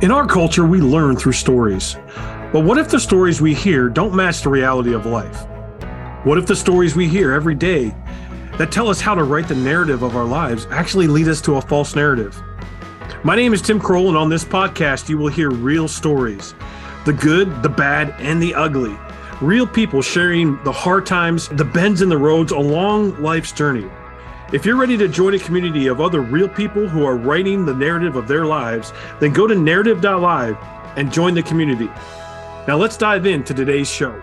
In our culture, we learn through stories. But what if the stories we hear don't match the reality of life? What if the stories we hear every day that tell us how to write the narrative of our lives actually lead us to a false narrative? My name is Tim Croll, and on this podcast, you will hear real stories the good, the bad, and the ugly. Real people sharing the hard times, the bends in the roads along life's journey. If you're ready to join a community of other real people who are writing the narrative of their lives, then go to narrative.live and join the community. Now let's dive into today's show.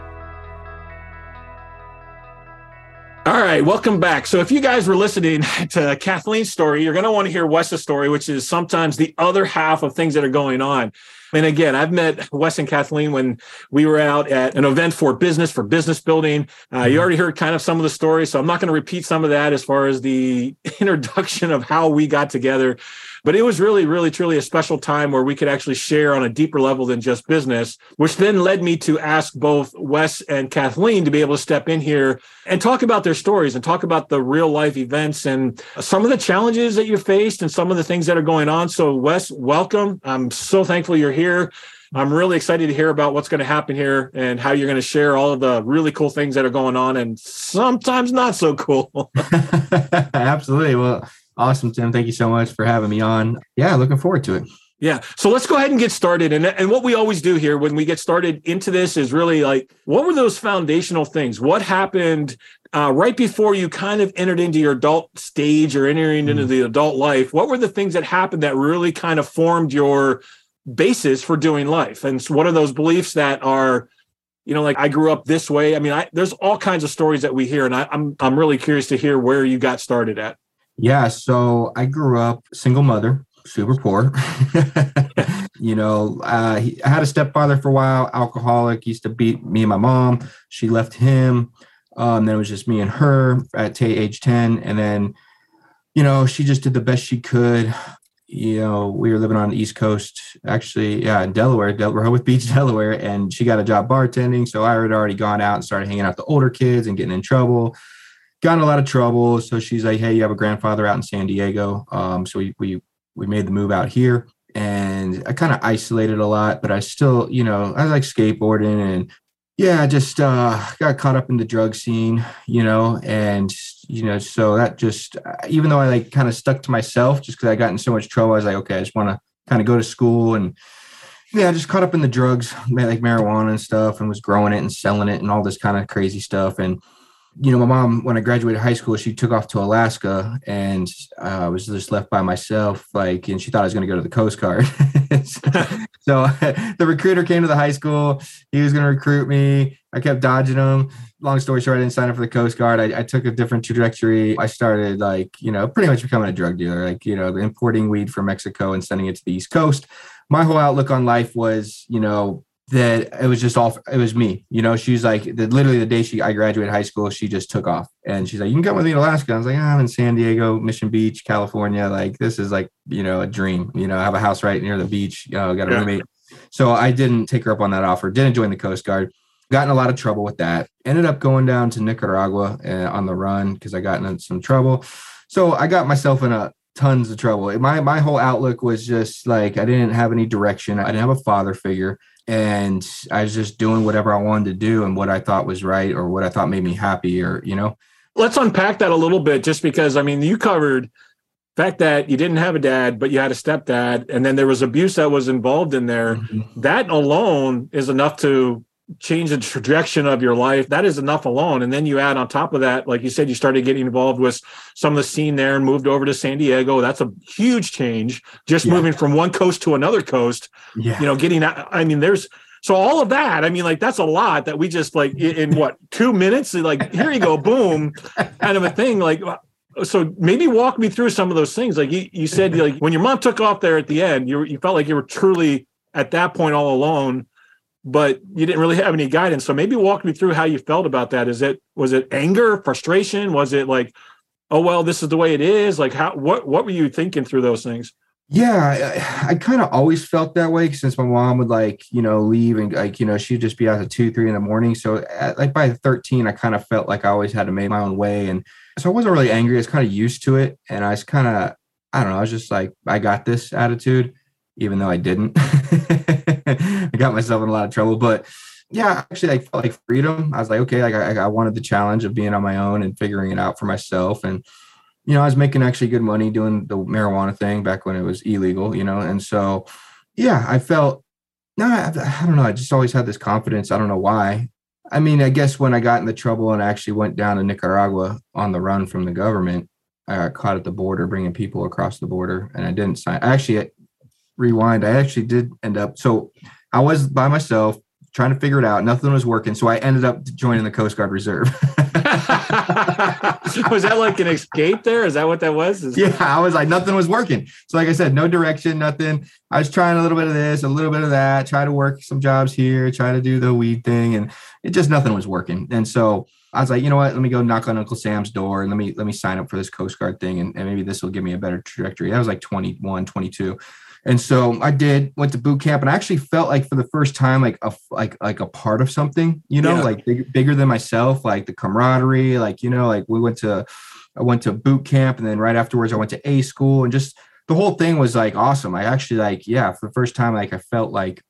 All right, welcome back. So, if you guys were listening to Kathleen's story, you're going to want to hear Wes's story, which is sometimes the other half of things that are going on. And again, I've met Wes and Kathleen when we were out at an event for business, for business building. Uh, you mm-hmm. already heard kind of some of the stories, so I'm not going to repeat some of that as far as the introduction of how we got together. But it was really, really, truly a special time where we could actually share on a deeper level than just business, which then led me to ask both Wes and Kathleen to be able to step in here and talk about their stories and talk about the real life events and some of the challenges that you faced and some of the things that are going on. So, Wes, welcome. I'm so thankful you're here. I'm really excited to hear about what's going to happen here and how you're going to share all of the really cool things that are going on and sometimes not so cool. Absolutely. Well, Awesome, Tim. Thank you so much for having me on. Yeah, looking forward to it. Yeah. So let's go ahead and get started. And, and what we always do here when we get started into this is really like, what were those foundational things? What happened uh, right before you kind of entered into your adult stage or entering into mm. the adult life? What were the things that happened that really kind of formed your basis for doing life? And so what are those beliefs that are, you know, like I grew up this way? I mean, I, there's all kinds of stories that we hear, and I, I'm I'm really curious to hear where you got started at. Yeah, so I grew up single mother, super poor. you know, uh, he, I had a stepfather for a while, alcoholic, used to beat me and my mom. She left him. Um, then it was just me and her at t- age 10. And then, you know, she just did the best she could. You know, we were living on the East Coast, actually, yeah, in Delaware, Del- with Beach, Delaware, and she got a job bartending. So I had already gone out and started hanging out with the older kids and getting in trouble got in a lot of trouble. So she's like, "Hey, you have a grandfather out in San Diego." Um, so we we we made the move out here, and I kind of isolated a lot, but I still, you know, I like skateboarding and yeah, I just uh, got caught up in the drug scene, you know, and you know, so that just even though I like kind of stuck to myself just because I got in so much trouble, I was like, okay, I just want to kind of go to school and yeah, I just caught up in the drugs, like marijuana and stuff, and was growing it and selling it and all this kind of crazy stuff. And you know, my mom, when I graduated high school, she took off to Alaska and I uh, was just left by myself. Like, and she thought I was going to go to the Coast Guard. so the recruiter came to the high school. He was going to recruit me. I kept dodging him. Long story short, I didn't sign up for the Coast Guard. I, I took a different trajectory. I started, like, you know, pretty much becoming a drug dealer, like, you know, importing weed from Mexico and sending it to the East Coast. My whole outlook on life was, you know, that it was just all it was me you know? She's like the, literally the day she i graduated high school she just took off. And she's like you can come with me to alaska. I was like oh, i'm in san diego mission beach california. Like this is like you know a dream. You know I have a house right near the beach. You know got a yeah. roommate. So i didn't take her up on that offer didn't join the coast guard. Got in a lot of trouble with that. Ended up going down to nicaragua uh, on the run because i got in some trouble. So i got myself in a tons of trouble. My my whole outlook was just like i didn't have any direction. I didn't have a father figure and I was just doing whatever I wanted to do and what I thought was right or what I thought made me happy or you know. Let's unpack that a little bit just because I mean you covered fact that you didn't have a dad but you had a stepdad and then there was abuse that was involved in there mm-hmm. that alone is enough to change the trajectory of your life that is enough alone. And then you add on top of that like you said you started getting involved with some of the scene there and moved over to san diego. That's a huge change just yeah. moving from one coast to another coast yeah. you know getting i mean there's so all of that i mean like that's a lot that we just like in what two minutes? Like here you go boom kind of a thing. Like so maybe walk me through some of those things. Like you, you said like when your mom took off there at the end you, you felt like you were truly at that point all alone but you didn't really have any guidance. So maybe walk me through how you felt about that. Is it was it anger, frustration? Was it like, oh well, this is the way it is? Like how what what were you thinking through those things? Yeah, I, I kind of always felt that way since my mom would like, you know, leave and like, you know, she'd just be out at two, three in the morning. So at, like by 13, I kind of felt like I always had to make my own way. And so I wasn't really angry. I was kind of used to it. And I was kind of, I don't know, I was just like, I got this attitude even though I didn't. I got myself in a lot of trouble, but yeah, actually, I felt like freedom. I was like, okay, like I, I wanted the challenge of being on my own and figuring it out for myself. And, you know, I was making actually good money doing the marijuana thing back when it was illegal, you know. And so, yeah, I felt, no, I, I don't know. I just always had this confidence. I don't know why. I mean, I guess when I got in the trouble and I actually went down to Nicaragua on the run from the government, I got caught at the border bringing people across the border and I didn't sign. Actually, rewind. I actually did end up. So I was by myself trying to figure it out. Nothing was working. So I ended up joining the Coast Guard Reserve. was that like an escape there? Is that what that was? Is yeah, I was like, nothing was working. So, like I said, no direction, nothing. I was trying a little bit of this, a little bit of that, try to work some jobs here, try to do the weed thing, and it just nothing was working. And so I was like, you know what? Let me go knock on Uncle Sam's door and let me let me sign up for this Coast Guard thing, and, and maybe this will give me a better trajectory. That was like 21, 22. And so I did went to boot camp and I actually felt like for the first time like a like like a part of something, you know, yeah. like big, bigger than myself, like the camaraderie, like you know, like we went to I went to boot camp and then right afterwards I went to A school and just the whole thing was like awesome. I actually like yeah, for the first time like I felt like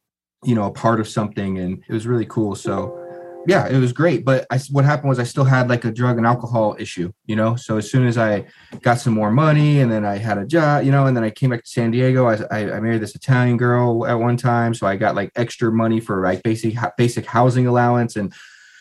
you know a part of something and it was really cool. So yeah, it was great. But I, what happened was I still had like a drug and alcohol issue, you know. So as soon as I got some more money, and then I had a job, you know, and then I came back to San Diego. I, I, married this Italian girl at one time, so I got like extra money for like basic basic housing allowance and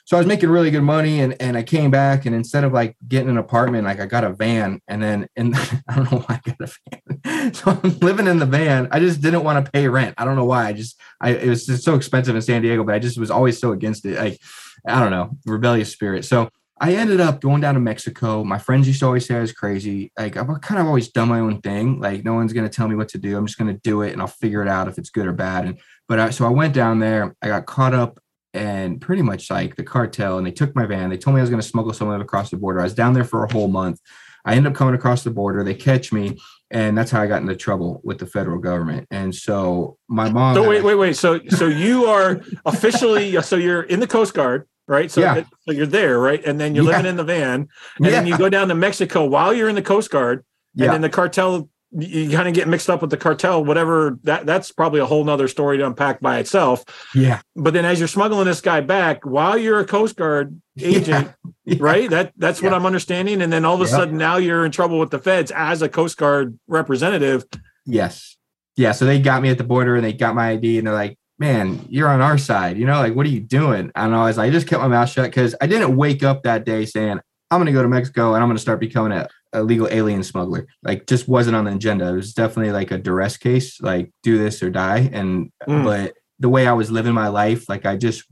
so I was making really good money and, and I came back and instead of like getting an apartment, like I got a van and then, and I don't know why I got a van. So I'm living in the van. I just didn't want to pay rent. I don't know why. I just, I, it was just so expensive in San Diego, but I just was always so against it. Like, I don't know, rebellious spirit. So I ended up going down to Mexico. My friends used to always say I was crazy. Like I've kind of always done my own thing. Like no one's going to tell me what to do. I'm just going to do it and I'll figure it out if it's good or bad. And, but I, so I went down there, I got caught up and pretty much like the cartel and they took my van. They told me i was going to smuggle someone across the border. I was down there for a whole month. I end up coming across the border. They catch me and that's how i got into trouble with the federal government. And so my mom so wait wait wait. So so you are officially so you're in the coast guard right? So, yeah. so you're there right? And then you're yeah. living in the van and yeah. then you go down to mexico while you're in the coast guard and then the cartel you kind of get mixed up with the cartel, whatever that that's probably a whole nother story to unpack by itself. Yeah. But then as you're smuggling this guy back while you're a Coast Guard agent, yeah. Right? That that's yeah. what I'm understanding. And then all of a sudden now you're in trouble with the feds as a Coast Guard representative. Yes. Yeah. So they got me at the border and they got my ID and they're like, man, you're on our side. You know, like, what are you doing? And I was like, I just kept my mouth shut because I didn't wake up that day saying, I'm going to go to Mexico and I'm going to start becoming a illegal alien smuggler. Like just wasn't on the agenda. It was definitely like a duress case, like do this or die. And mm. but the way I was living my life, like I just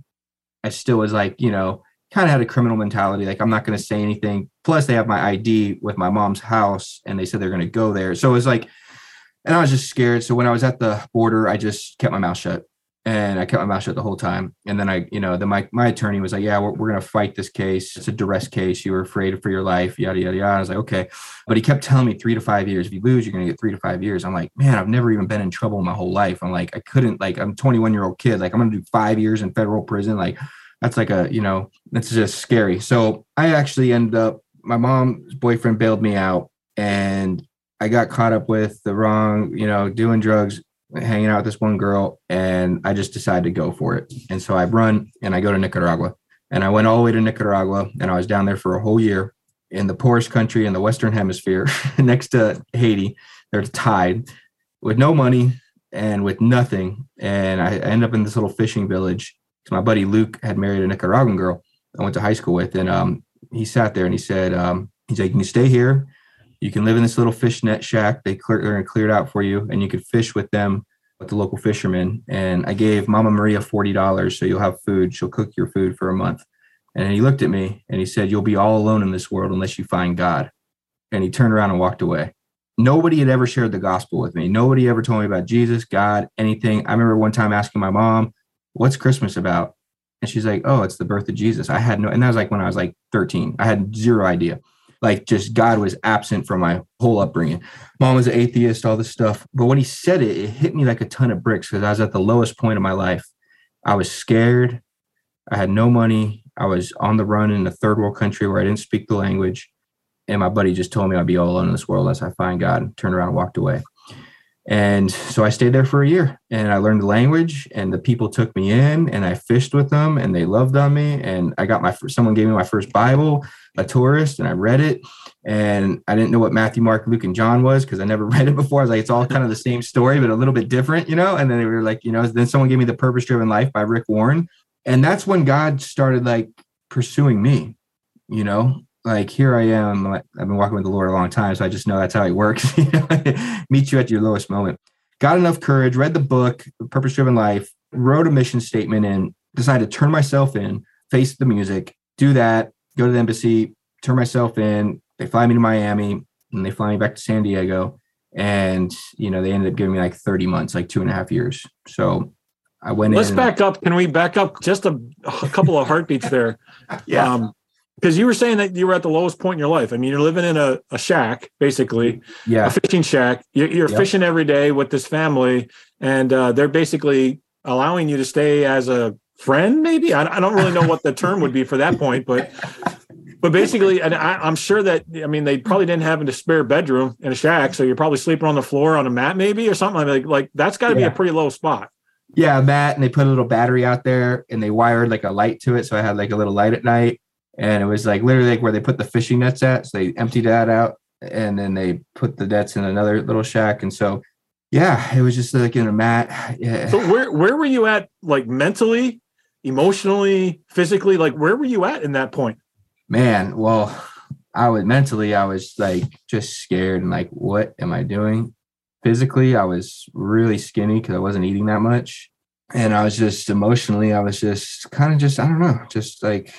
I still was like, you know, kind of had a criminal mentality. Like I'm not gonna say anything. Plus they have my ID with my mom's house and they said they're gonna go there. So it was like and I was just scared. So when I was at the border, I just kept my mouth shut and I kept my mouth shut the whole time. And then I, you know, then my my attorney was like, "Yeah, we're, we're gonna fight this case. It's a duress case. You were afraid for your life. Yada yada yada." I was like, "Okay," but he kept telling me three to five years. If you lose, you're gonna get three to five years. I'm like, man, I've never even been in trouble my whole life. I'm like, I couldn't like, I'm 21 year old kid. Like, I'm gonna do five years in federal prison. Like, that's like a, you know, that's just scary. So I actually ended up. My mom's boyfriend bailed me out, and I got caught up with the wrong, you know, doing drugs hanging out with this one girl and I just decided to go for it. And so I run and I go to Nicaragua. And I went all the way to Nicaragua and I was down there for a whole year in the poorest country in the Western Hemisphere next to Haiti. They're tied with no money and with nothing. And I end up in this little fishing village. My buddy Luke had married a Nicaraguan girl I went to high school with. And um, he sat there and he said, um, he's like, can you stay here you can live in this little fish net shack. They clear, they're cleared out for you, and you could fish with them, with the local fishermen. And I gave Mama Maria forty dollars, so you'll have food. She'll cook your food for a month. And he looked at me and he said, "You'll be all alone in this world unless you find God." And he turned around and walked away. Nobody had ever shared the gospel with me. Nobody ever told me about Jesus, God, anything. I remember one time asking my mom, "What's Christmas about?" And she's like, "Oh, it's the birth of Jesus." I had no, and that was like when I was like 13. I had zero idea like just God was absent from my whole upbringing. Mom was an atheist, all this stuff. But when he said it, it hit me like a ton of bricks because I was at the lowest point of my life. I was scared. I had no money. I was on the run in a third world country where I didn't speak the language. And my buddy just told me I'd be all alone in this world unless I find God and turned around and walked away. And so I stayed there for a year and I learned the language and the people took me in and I fished with them and they loved on me. And I got my, someone gave me my first Bible, a tourist, and I read it. And I didn't know what Matthew, Mark, Luke, and John was because I never read it before. I was like, it's all kind of the same story, but a little bit different, you know? And then they were like, you know, then someone gave me The Purpose Driven Life by Rick Warren. And that's when God started like pursuing me, you know, like here I am. I've been walking with the Lord a long time, so I just know that's how He works. Meet you at your lowest moment. Got enough courage, read the book, Purpose Driven Life, wrote a mission statement, and decided to turn myself in, face the music, do that, go to the embassy, turn myself in. They fly me to Miami, and they fly me back to San Diego. And you know, they ended up giving me like 30 months, like two and a half years. So I went Let's back up. Can we back up just a, a couple of heartbeats there? yeah. Um, because you were saying that you were at the lowest point in your life. I mean, you're living in a, a shack, basically, yeah, a fishing shack. You're, you're yep. fishing every day with this family, and uh, they're basically allowing you to stay as a friend. Maybe I, I don't really know what the term would be for that point, but but basically, and I, am sure that I mean they probably didn't have a spare bedroom in a shack, so you're probably sleeping on the floor on a mat, maybe or something like like that's got to yeah. be a pretty low spot. Yeah, mat, and they put a little battery out there, and they wired like a light to it, so I had like a little light at night and it was like literally like where they put the fishing nets at. So they emptied that out, and then they put the nets in another little shack. And so, yeah, it was just like in a mat. Yeah. So where where were you at, like mentally, emotionally, physically? Like where were you at in that point? Man, well, I was mentally, I was like just scared and like, what am I doing? Physically, I was really skinny because I wasn't eating that much. And I was just emotionally, I was just kind of just, I don't know, just like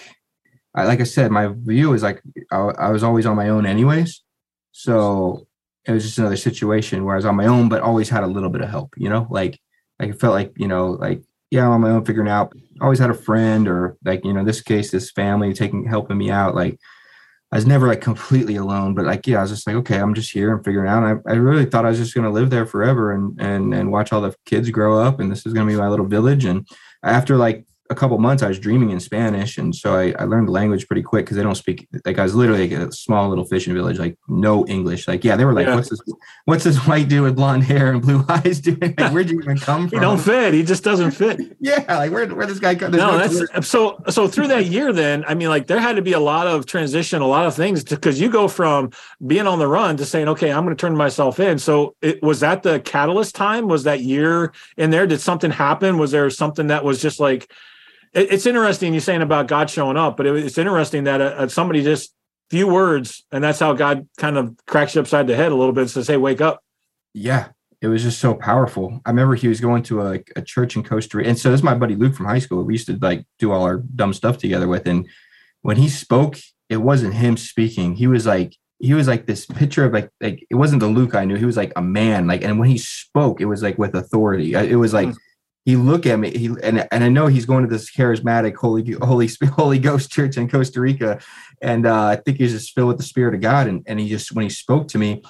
I, like I said, my view is like I, I, was always on my own, anyways. So it was just another situation where I was on my own, but always had a little bit of help. You know, like I felt like you know, like yeah, I'm on my own, figuring out. Always had a friend, or like you know, this case, this family taking helping me out. Like I was never like completely alone, but like yeah, I was just like okay, I'm just here and figuring out. And I, I really thought I was just gonna live there forever and and and watch all the kids grow up, and this is gonna be my little village. And after like a couple months I was dreaming in Spanish, and so I, I learned the language pretty quick because they don't speak. Like I was literally like a small little fishing village, like no English. Like yeah, they were like, yeah. "What's this? What's this white dude with blonde hair and blue eyes doing? Like, where'd you even come from?" he don't fit. He just doesn't fit. yeah, like where where this guy come? No, no that's so so through that year. Then I mean, like there had to be a lot of transition, a lot of things because you go from being on the run to saying, "Okay, I'm going to turn myself in." So it was that the catalyst time. Was that year in there? Did something happen? Was there something that was just like it's interesting you're saying about God showing up, but it's interesting that uh, somebody just few words, and that's how God kind of cracks you upside the head a little bit and says, "Hey, wake up." Yeah, it was just so powerful. I remember he was going to a, a church in Costa Rica, and so this is my buddy Luke from high school. We used to like do all our dumb stuff together with, and when he spoke, it wasn't him speaking. He was like he was like this picture of like like it wasn't the Luke I knew. He was like a man, like, and when he spoke, it was like with authority. It was like. Mm he look at me he and, and i know he's going to this charismatic holy holy holy ghost church in costa rica and uh, i think he's just filled with the spirit of god and, and he just when he spoke to me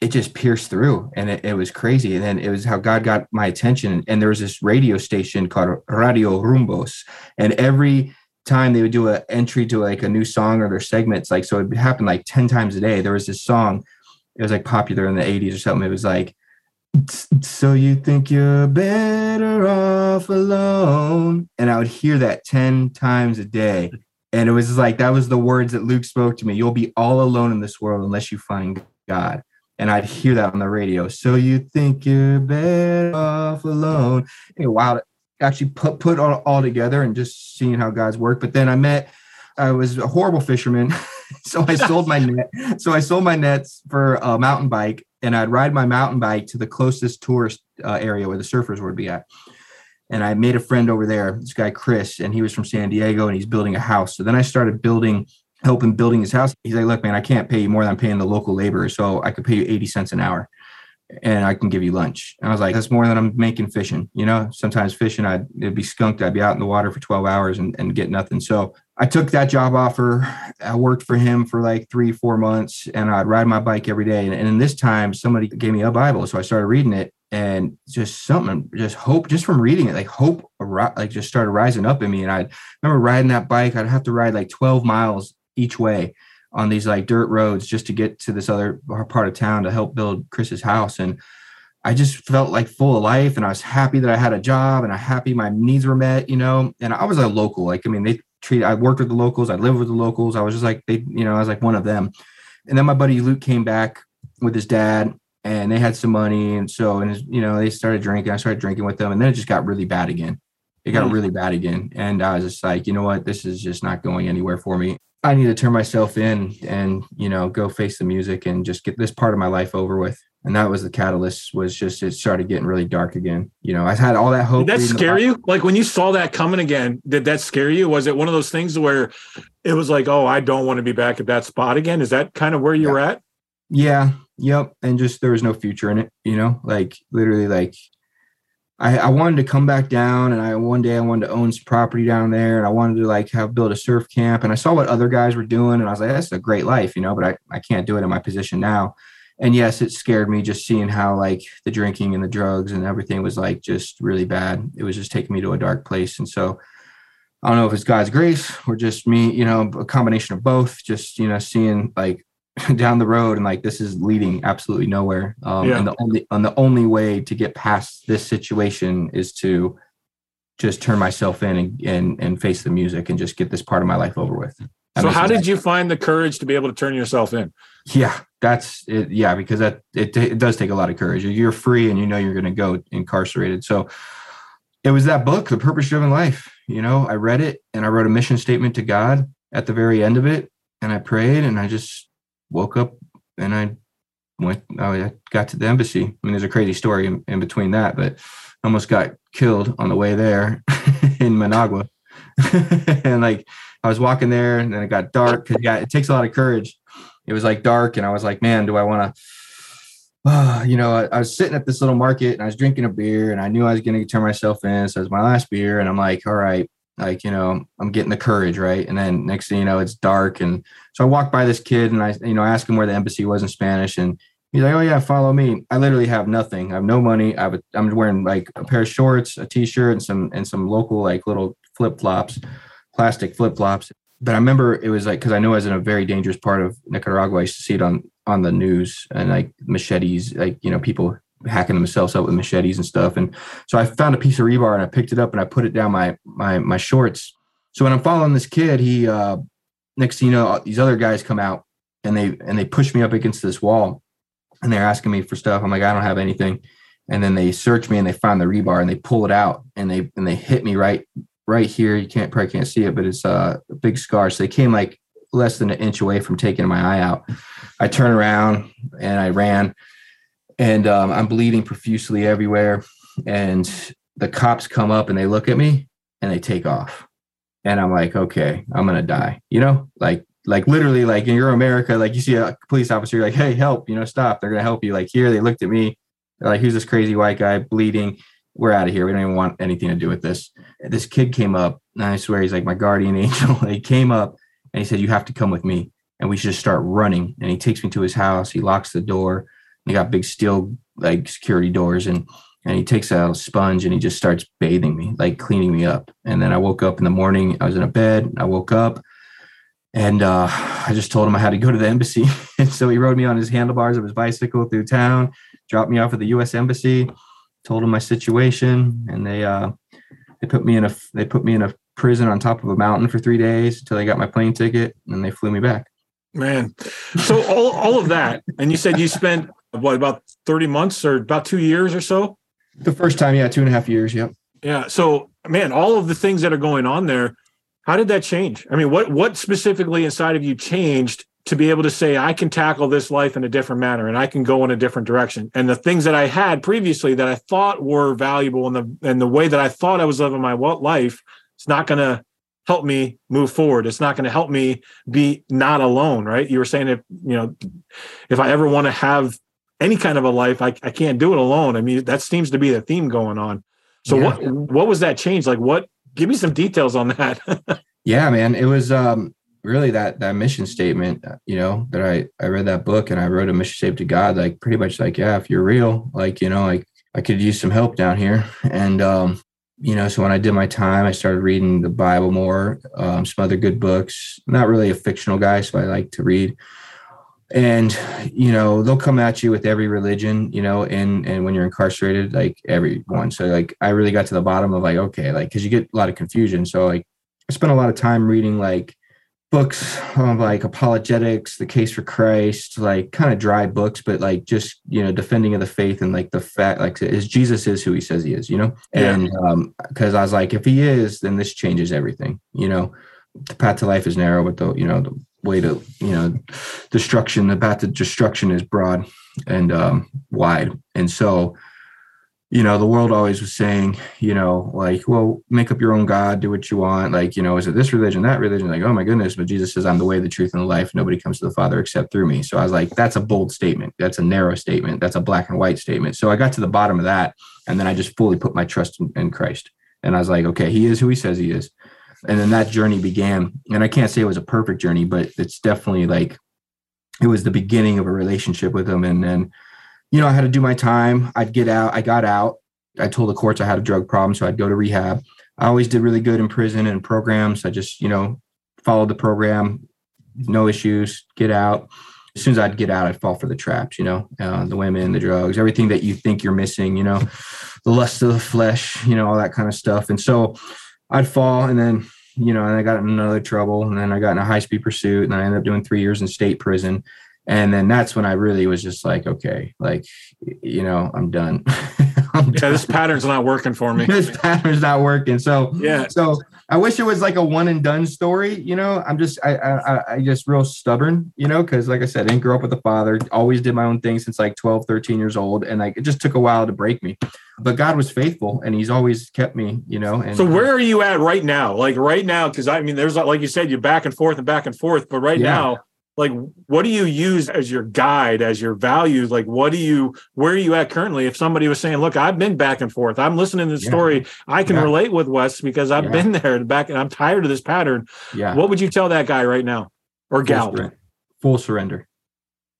it just pierced through and it, it was crazy and then it was how god got my attention and there was this radio station called radio rumbos and every time they would do an entry to like a new song or their segments like so it happened like 10 times a day. There was this song it was like popular in the 80s or something. It was like so you think you're better off alone? And i would hear that 10 times a day. And it was like that was the words that luke spoke to me. You'll be all alone in this world unless you find god. And i'd hear that on the radio. So you think you're better off alone? And wow actually put put all, all together and just seeing how god's work. But then i met i was a horrible fisherman. So i sold my net. So i sold my nets for a mountain bike and I'd ride my mountain bike to the closest tourist uh, area where the surfers would be at. And I made a friend over there, this guy Chris, and he was from San Diego, and he's building a house. So then I started building, helping building his house. He's like, "Look, man, I can't pay you more than I'm paying the local labor, so I could pay you eighty cents an hour, and I can give you lunch." And I was like, "That's more than I'm making fishing." You know, sometimes fishing, I'd it'd be skunked. I'd be out in the water for twelve hours and, and get nothing. So I took that job offer. I worked for him for like three, four months, and I'd ride my bike every day. And, and in this time, somebody gave me a Bible, so I started reading it, and just something, just hope, just from reading it, like hope, like just started rising up in me. And I remember riding that bike. I'd have to ride like 12 miles each way on these like dirt roads just to get to this other part of town to help build Chris's house. And I just felt like full of life and I was happy that I had a job and I happy my needs were met, you know. And I was a local. Like, I mean, they treat I worked with the locals, I lived with the locals. I was just like they, you know, I was like one of them. And then my buddy Luke came back with his dad and they had some money. And so, and you know, they started drinking. I started drinking with them, and then it just got really bad again. It got mm. really bad again. And I was just like, you know what, this is just not going anywhere for me. I need to turn myself in and, you know, go face the music and just get this part of my life over with. And that was the catalyst was just it started getting really dark again. You know i had all that hope did that scare you? Like when you saw that coming again did that scare you? Was it one of those things where it was like oh i don't want to be back at that spot again is that kind of where you yeah. were at? Yeah. Yep and just there was no future in it you know? Like literally like I, I wanted to come back down and I one day I wanted to own some property down there and I wanted to like have build a surf camp and I saw what other guys were doing and I was like that's a great life you know but I, I can't do it in my position now and yes, it scared me just seeing how like the drinking and the drugs and everything was like just really bad. It was just taking me to a dark place. And so I don't know if it's God's grace or just me, you know, a combination of both, just, you know, seeing like down the road and like this is leading absolutely nowhere. Um, yeah. and the only, and the only way to get past this situation is to just turn myself in and, and, and face the music and just get this part of my life over with. That so how did you find the courage to be able to turn yourself in? Yeah, that's it. Yeah, because that it, it does take a lot of courage. You're free and you know you're going to go incarcerated. So it was that book, The Purpose Driven Life. You know, I read it and I wrote a mission statement to God at the very end of it. And I prayed and I just woke up and I went, I got to the embassy. I mean, there's a crazy story in, in between that, but I almost got killed on the way there in Managua. and like I was walking there and then it got dark. Cause yeah, it takes a lot of courage it was like dark and I was like, man, do I want to, uh, you know, I, I, was sitting at this little market and I was drinking a beer and I knew I was going to turn myself in. So it was my last beer. And I'm like, all right, like, you know, I'm getting the courage. Right. And then next thing you know, it's dark. And so I walked by this kid and I, you know, asked him where the embassy was in Spanish. And he's like, oh yeah, follow me. I literally have nothing. I have no money. I a, I'm wearing like a pair of shorts, a t-shirt and some, and some local like little flip flops, plastic flip flops but I remember it was like because I know I was in a very dangerous part of Nicaragua. I used to see it on on the news and like machetes, like you know people hacking themselves up with machetes and stuff. And so I found a piece of rebar and I picked it up and I put it down my my my shorts. So when I'm following this kid, he uh next thing you know, these other guys come out and they and they push me up against this wall and they're asking me for stuff. I'm like, I don't have anything. And then they search me and they find the rebar and they pull it out and they and they hit me right right here. You can't probably can't see it, but it's uh, a big scar. So they came like less than an inch away from taking my eye out. I turn around and I ran, and um, I'm bleeding profusely everywhere. And the cops come up and they look at me and they take off. And I'm like, okay, I'm gonna die. You know, like like literally like in your America, like you see a police officer, you're like, hey, help, you know, stop. They're gonna help you. Like here, they looked at me, they're like, who's this crazy white guy bleeding? we're out of here. We don't even want anything to do with this. This kid came up, and I swear he's like my guardian angel. he came up and he said, You have to come with me. And we should just start running. And he takes me to his house. He locks the door. They got big steel like security doors. And and he takes out a sponge and he just starts bathing me, like cleaning me up. And then I woke up in the morning. I was in a bed. I woke up and uh, I just told him I had to go to the embassy. and so he rode me on his handlebars of his bicycle through town, dropped me off at the U.S. embassy told him my situation, and they uh, they put me in a they put me in a prison on top of a mountain for three days until they got my plane ticket, and they flew me back. Man, so all all of that, and you said you spent what about thirty months or about two years or so? The first time, yeah, two and a half years. Yep. Yeah. So, man, all of the things that are going on there, how did that change? I mean, what what specifically inside of you changed to be able to say I can tackle this life in a different manner and I can go in a different direction. And the things that I had previously that I thought were valuable and the and the way that I thought I was living my what life, it's not going to help me move forward. It's not going to help me be not alone, right? You were saying if you know if I ever want to have any kind of a life, I, I can't do it alone. I mean, that seems to be the theme going on. So yeah. what what was that change? Like what give me some details on that. yeah, man. It was um really that that mission statement uh, you know that i i read that book and i wrote a mission statement to god like pretty much like yeah if you're real like you know like i could use some help down here and um you know so when i did my time i started reading the bible more um, some other good books not really a fictional guy so i like to read and you know they'll come at you with every religion you know and and when you're incarcerated like everyone. So like i really got to the bottom of like okay like because you get a lot of confusion. So like i spent a lot of time reading like books of like apologetics the case for christ like kind of dry books but like just you know defending of the faith and like the fact like is jesus is who he says he is you know? Yeah. and um because i was like if he is then this changes everything you know? The path to life is narrow but the you know the way to you know destruction the path to destruction is broad and um, wide. And so you know the world always was saying you know like well make up your own god do what you want. Like you know is it this religion that religion? Like oh my goodness but jesus says i'm the way the truth and the life. Nobody comes to the father except through me. So i was like that's a bold statement. That's a narrow statement. That's a black and white statement. So i got to the bottom of that and then i just fully put my trust in, in christ. And i was like okay he is who he says he is. And then that journey began and i can't say it was a perfect journey but it's definitely like it was the beginning of a relationship with him. And then you know i had to do my time. I'd get out i got out. I told the courts i had a drug problem so i'd go to rehab. I always did really good in prison and programs. I just you know followed the program no issues get out. As soon as i'd get out i'd fall for the traps you know uh, the women the drugs everything that you think you're missing you know the lust of the flesh you know all that kind of stuff. And so I'd fall and then, you know, and I got in another trouble and then I got in a high speed pursuit and I ended up doing three years in state prison. And then that's when I really was just like, okay, like, you know, I'm done. I'm yeah, done. this pattern's not working for me. this pattern's not working. So, yeah. So I wish it was like a one and done story. You know, I'm just I I, I just real stubborn. You know, because like I said, I didn't grow up with a father. Always did my own thing since like 12, 13 years old, and like it just took a while to break me. But God was faithful, and He's always kept me. You know. And so where uh, are you at right now? Like right now, because I mean, there's like you said, you're back and forth and back and forth. But right yeah. now, like what do you use as your guide as your values like what do you where are you at currently? If somebody was saying look i've been back and forth. I'm listening to the yeah. story. I can yeah. relate with wes because i've yeah. been there back and i'm tired of this pattern. Yeah. What would you tell that guy right now? Or gal? full surrender. full surrender.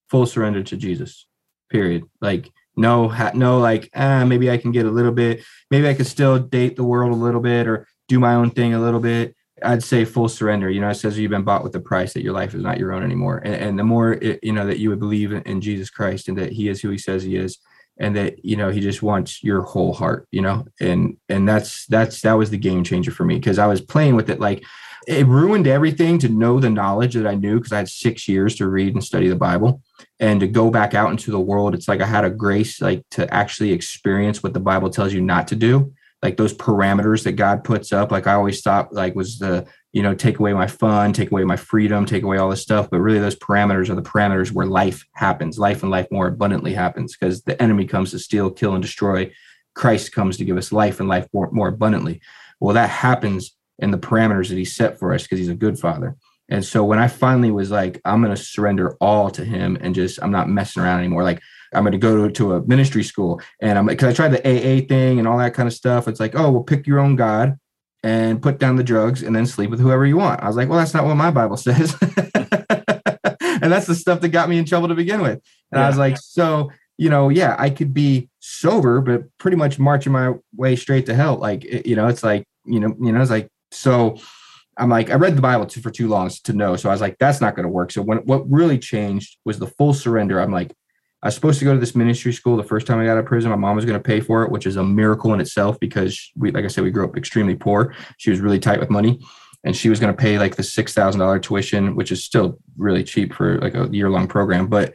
Full surrender to jesus period. Like no ha- no like ah maybe i can get a little bit maybe i could still date the world a little bit or do my own thing a little bit I'd say full surrender. You know, it says you've been bought with the price that your life is not your own anymore. And, and the more it, you know that you would believe in Jesus Christ and that He is who He says He is, and that you know He just wants your whole heart. You know, and and that's that's that was the game changer for me because I was playing with it like it ruined everything to know the knowledge that I knew because I had six years to read and study the Bible and to go back out into the world. It's like I had a grace like to actually experience what the Bible tells you not to do like those parameters that God puts up. Like I always thought like was the, you know, take away my fun, take away my freedom, take away all this stuff. But really those parameters are the parameters where life happens, life and life more abundantly happens because the enemy comes to steal, kill, and destroy. Christ comes to give us life and life more, more abundantly. Well, that happens in the parameters that he set for us because he's a good father. And so when I finally was like, I'm going to surrender all to him and just, I'm not messing around anymore. Like I'm going to go to a ministry school. And I'm because I tried the AA thing and all that kind of stuff. It's like, oh, well, pick your own God and put down the drugs and then sleep with whoever you want. I was like, well, that's not what my Bible says. and that's the stuff that got me in trouble to begin with. And yeah. I was like, so, you know, yeah, I could be sober, but pretty much marching my way straight to hell. Like, you know, it's like, you know, you know, it's like, so I'm like, I read the Bible too, for too long to know. So I was like, that's not going to work. So when what really changed was the full surrender. I'm like, I was supposed to go to this ministry school the first time I got out of prison. My mom was going to pay for it, which is a miracle in itself because we, like I said, we grew up extremely poor. She was really tight with money, and she was going to pay like the six thousand dollar tuition, which is still really cheap for like a year long program. But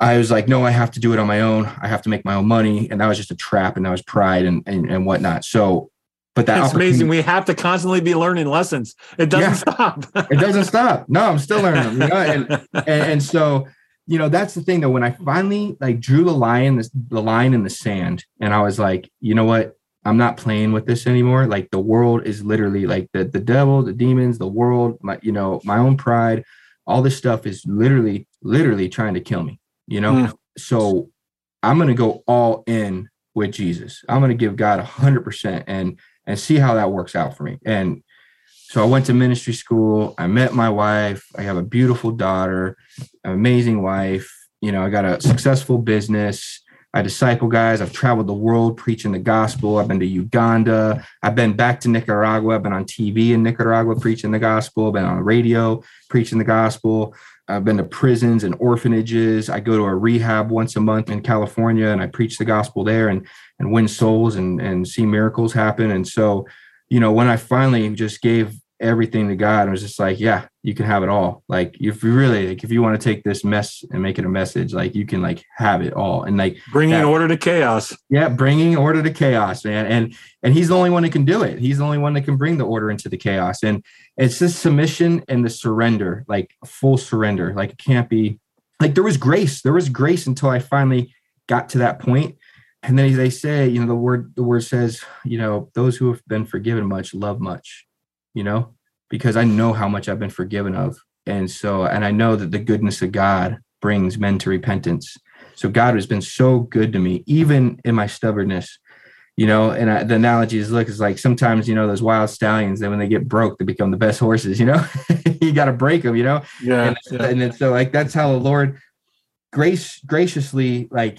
I was like, no, I have to do it on my own. I have to make my own money, and that was just a trap, and that was pride and and, and whatnot. So but that's amazing. We have to constantly be learning lessons. It doesn't yeah, stop. it doesn't stop. No, I'm still learning them. You know? and, and, and so you know that's the thing though when i finally like drew the line this the line in the sand and i was like you know what i'm not playing with this anymore like the world is literally like the the devil the demons the world my you know my own pride all this stuff is literally literally trying to kill me you know mm. so i'm going to go all in with jesus i'm going to give god a hundred percent and and see how that works out for me and so I went to ministry school. I met my wife. I have a beautiful daughter, an amazing wife. You know, I got a successful business. I disciple guys. I've traveled the world preaching the gospel. I've been to Uganda. I've been back to Nicaragua. I've been on TV in Nicaragua preaching the gospel. I've been on radio preaching the gospel. I've been to prisons and orphanages. I go to a rehab once a month in California and I preach the gospel there and and win souls and and see miracles happen. And so, you know, when I finally just gave everything to God. I was just like, yeah, you can have it all. Like if you really like if you want to take this mess and make it a message, like you can like have it all. And like bringing that, order to chaos. Yeah, bringing order to chaos, man. And and he's the only one that can do it. He's the only one that can bring the order into the chaos. And it's this submission and the surrender, like full surrender. Like it can't be like there was grace. There was grace until I finally got to that point. And then they say, you know, the word the word says, you know, those who have been forgiven much love much you know, because I know how much I've been forgiven of. And so, and I know that the goodness of God brings men to repentance. So God has been so good to me, even in my stubbornness, you know. And I, the analogy is look, is like sometimes, you know, those wild stallions, then when they get broke, they become the best horses, you know, you got to break them, you know? Yeah. And, yeah. and then, so like, that's how the Lord grace graciously, like,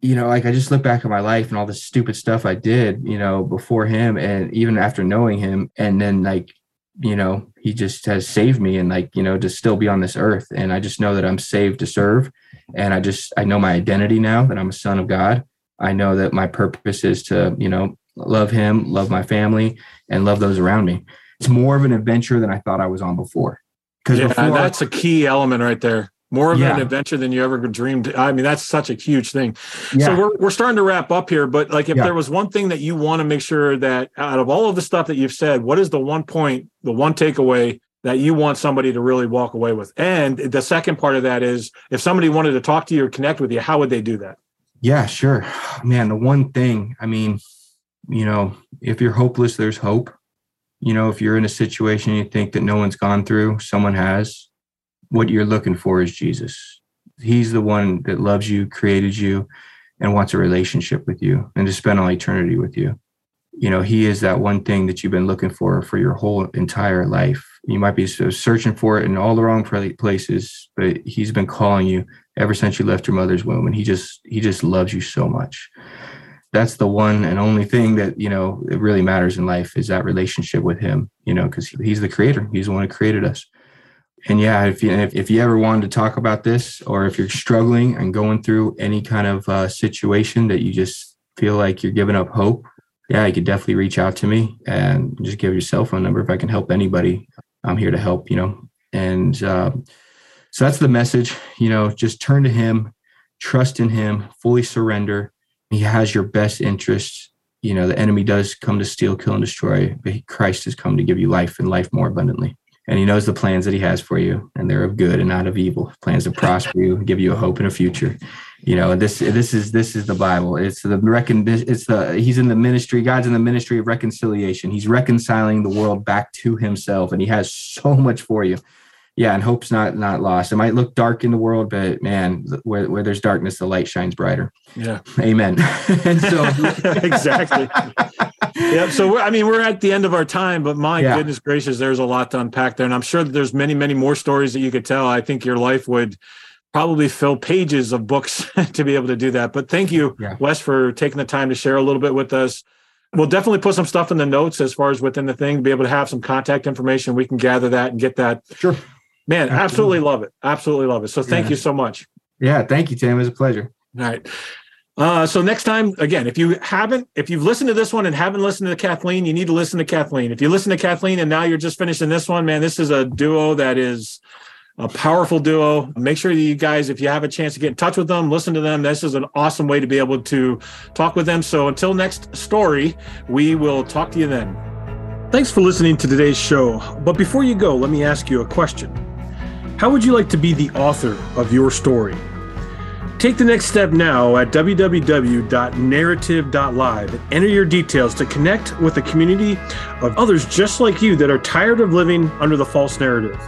you know, like I just look back at my life and all the stupid stuff I did, you know, before him and even after knowing him. And then like, you know, he just has saved me and like, you know, to still be on this earth. And I just know that I'm saved to serve. And I just, I know my identity now that I'm a son of God. I know that my purpose is to, you know, love him, love my family, and love those around me. It's more of an adventure than I thought I was on before. Because yeah, that's a key element right there more of yeah. an adventure than you ever dreamed. I mean, that's such a huge thing. Yeah. So we're, we're starting to wrap up here, but like if yeah. there was one thing that you want to make sure that out of all of the stuff that you've said, what is the one point, the one takeaway that you want somebody to really walk away with? And the second part of that is if somebody wanted to talk to you or connect with you, how would they do that? Yeah, sure. Man, the one thing, I mean, you know, if you're hopeless, there's hope. You know, if you're in a situation you think that no one's gone through, someone has what you're looking for is Jesus. He's the one that loves you, created you, and wants a relationship with you and to spend all eternity with you. You know, He is that one thing that you've been looking for for your whole entire life. You might be searching for it in all the wrong places, but He's been calling you ever since you left your mother's womb, and He just He just loves you so much. That's the one and only thing that you know it really matters in life is that relationship with Him. You know, because He's the Creator. He's the one who created us and yeah, if you if, if you ever wanted to talk about this, or if you're struggling and going through any kind of uh, situation that you just feel like you're giving up hope, yeah, you could definitely reach out to me and just give your cell phone number if I can help anybody. I'm here to help, you know. And uh, so that's the message. You know, just turn to Him, trust in Him, fully surrender. He has your best interests. You know, the enemy does come to steal, kill, and destroy, but Christ has come to give you life and life more abundantly and he knows the plans that he has for you and they're of good and not of evil. Plans to prosper you give you a hope and a future. You know this this is this is the bible. It's the reckon it's the he's in the ministry god's in the ministry of reconciliation. He's reconciling the world back to himself and he has so much for you yeah and hope's not not lost it might look dark in the world but man where, where there's darkness the light shines brighter yeah amen and so exactly yeah. So I mean, we're at the end of our time, but my yeah. goodness gracious, there's a lot to unpack there, and I'm sure that there's many, many more stories that you could tell. I think your life would probably fill pages of books to be able to do that. But thank you, yeah. Wes, for taking the time to share a little bit with us. We'll definitely put some stuff in the notes as far as within the thing, be able to have some contact information. We can gather that and get that. Sure. Man, absolutely, absolutely love it. Absolutely love it. So thank yeah. you so much. Yeah, thank you, Tim. It was a pleasure. All right. Uh, so next time, again, if you haven't, if you've listened to this one and haven't listened to Kathleen, you need to listen to Kathleen. If you listen to Kathleen and now you're just finishing this one, man, this is a duo that is a powerful duo. Make sure that you guys, if you have a chance to get in touch with them, listen to them. This is an awesome way to be able to talk with them. So until next story, we will talk to you then. Thanks for listening to today's show. But before you go, let me ask you a question. How would you like to be the author of your story? Take the next step now at www.narrative.live and enter your details to connect with a community of others just like you that are tired of living under the false narrative.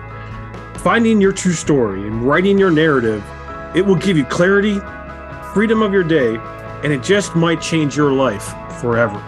Finding your true story and writing your narrative, it will give you clarity, freedom of your day, and it just might change your life forever.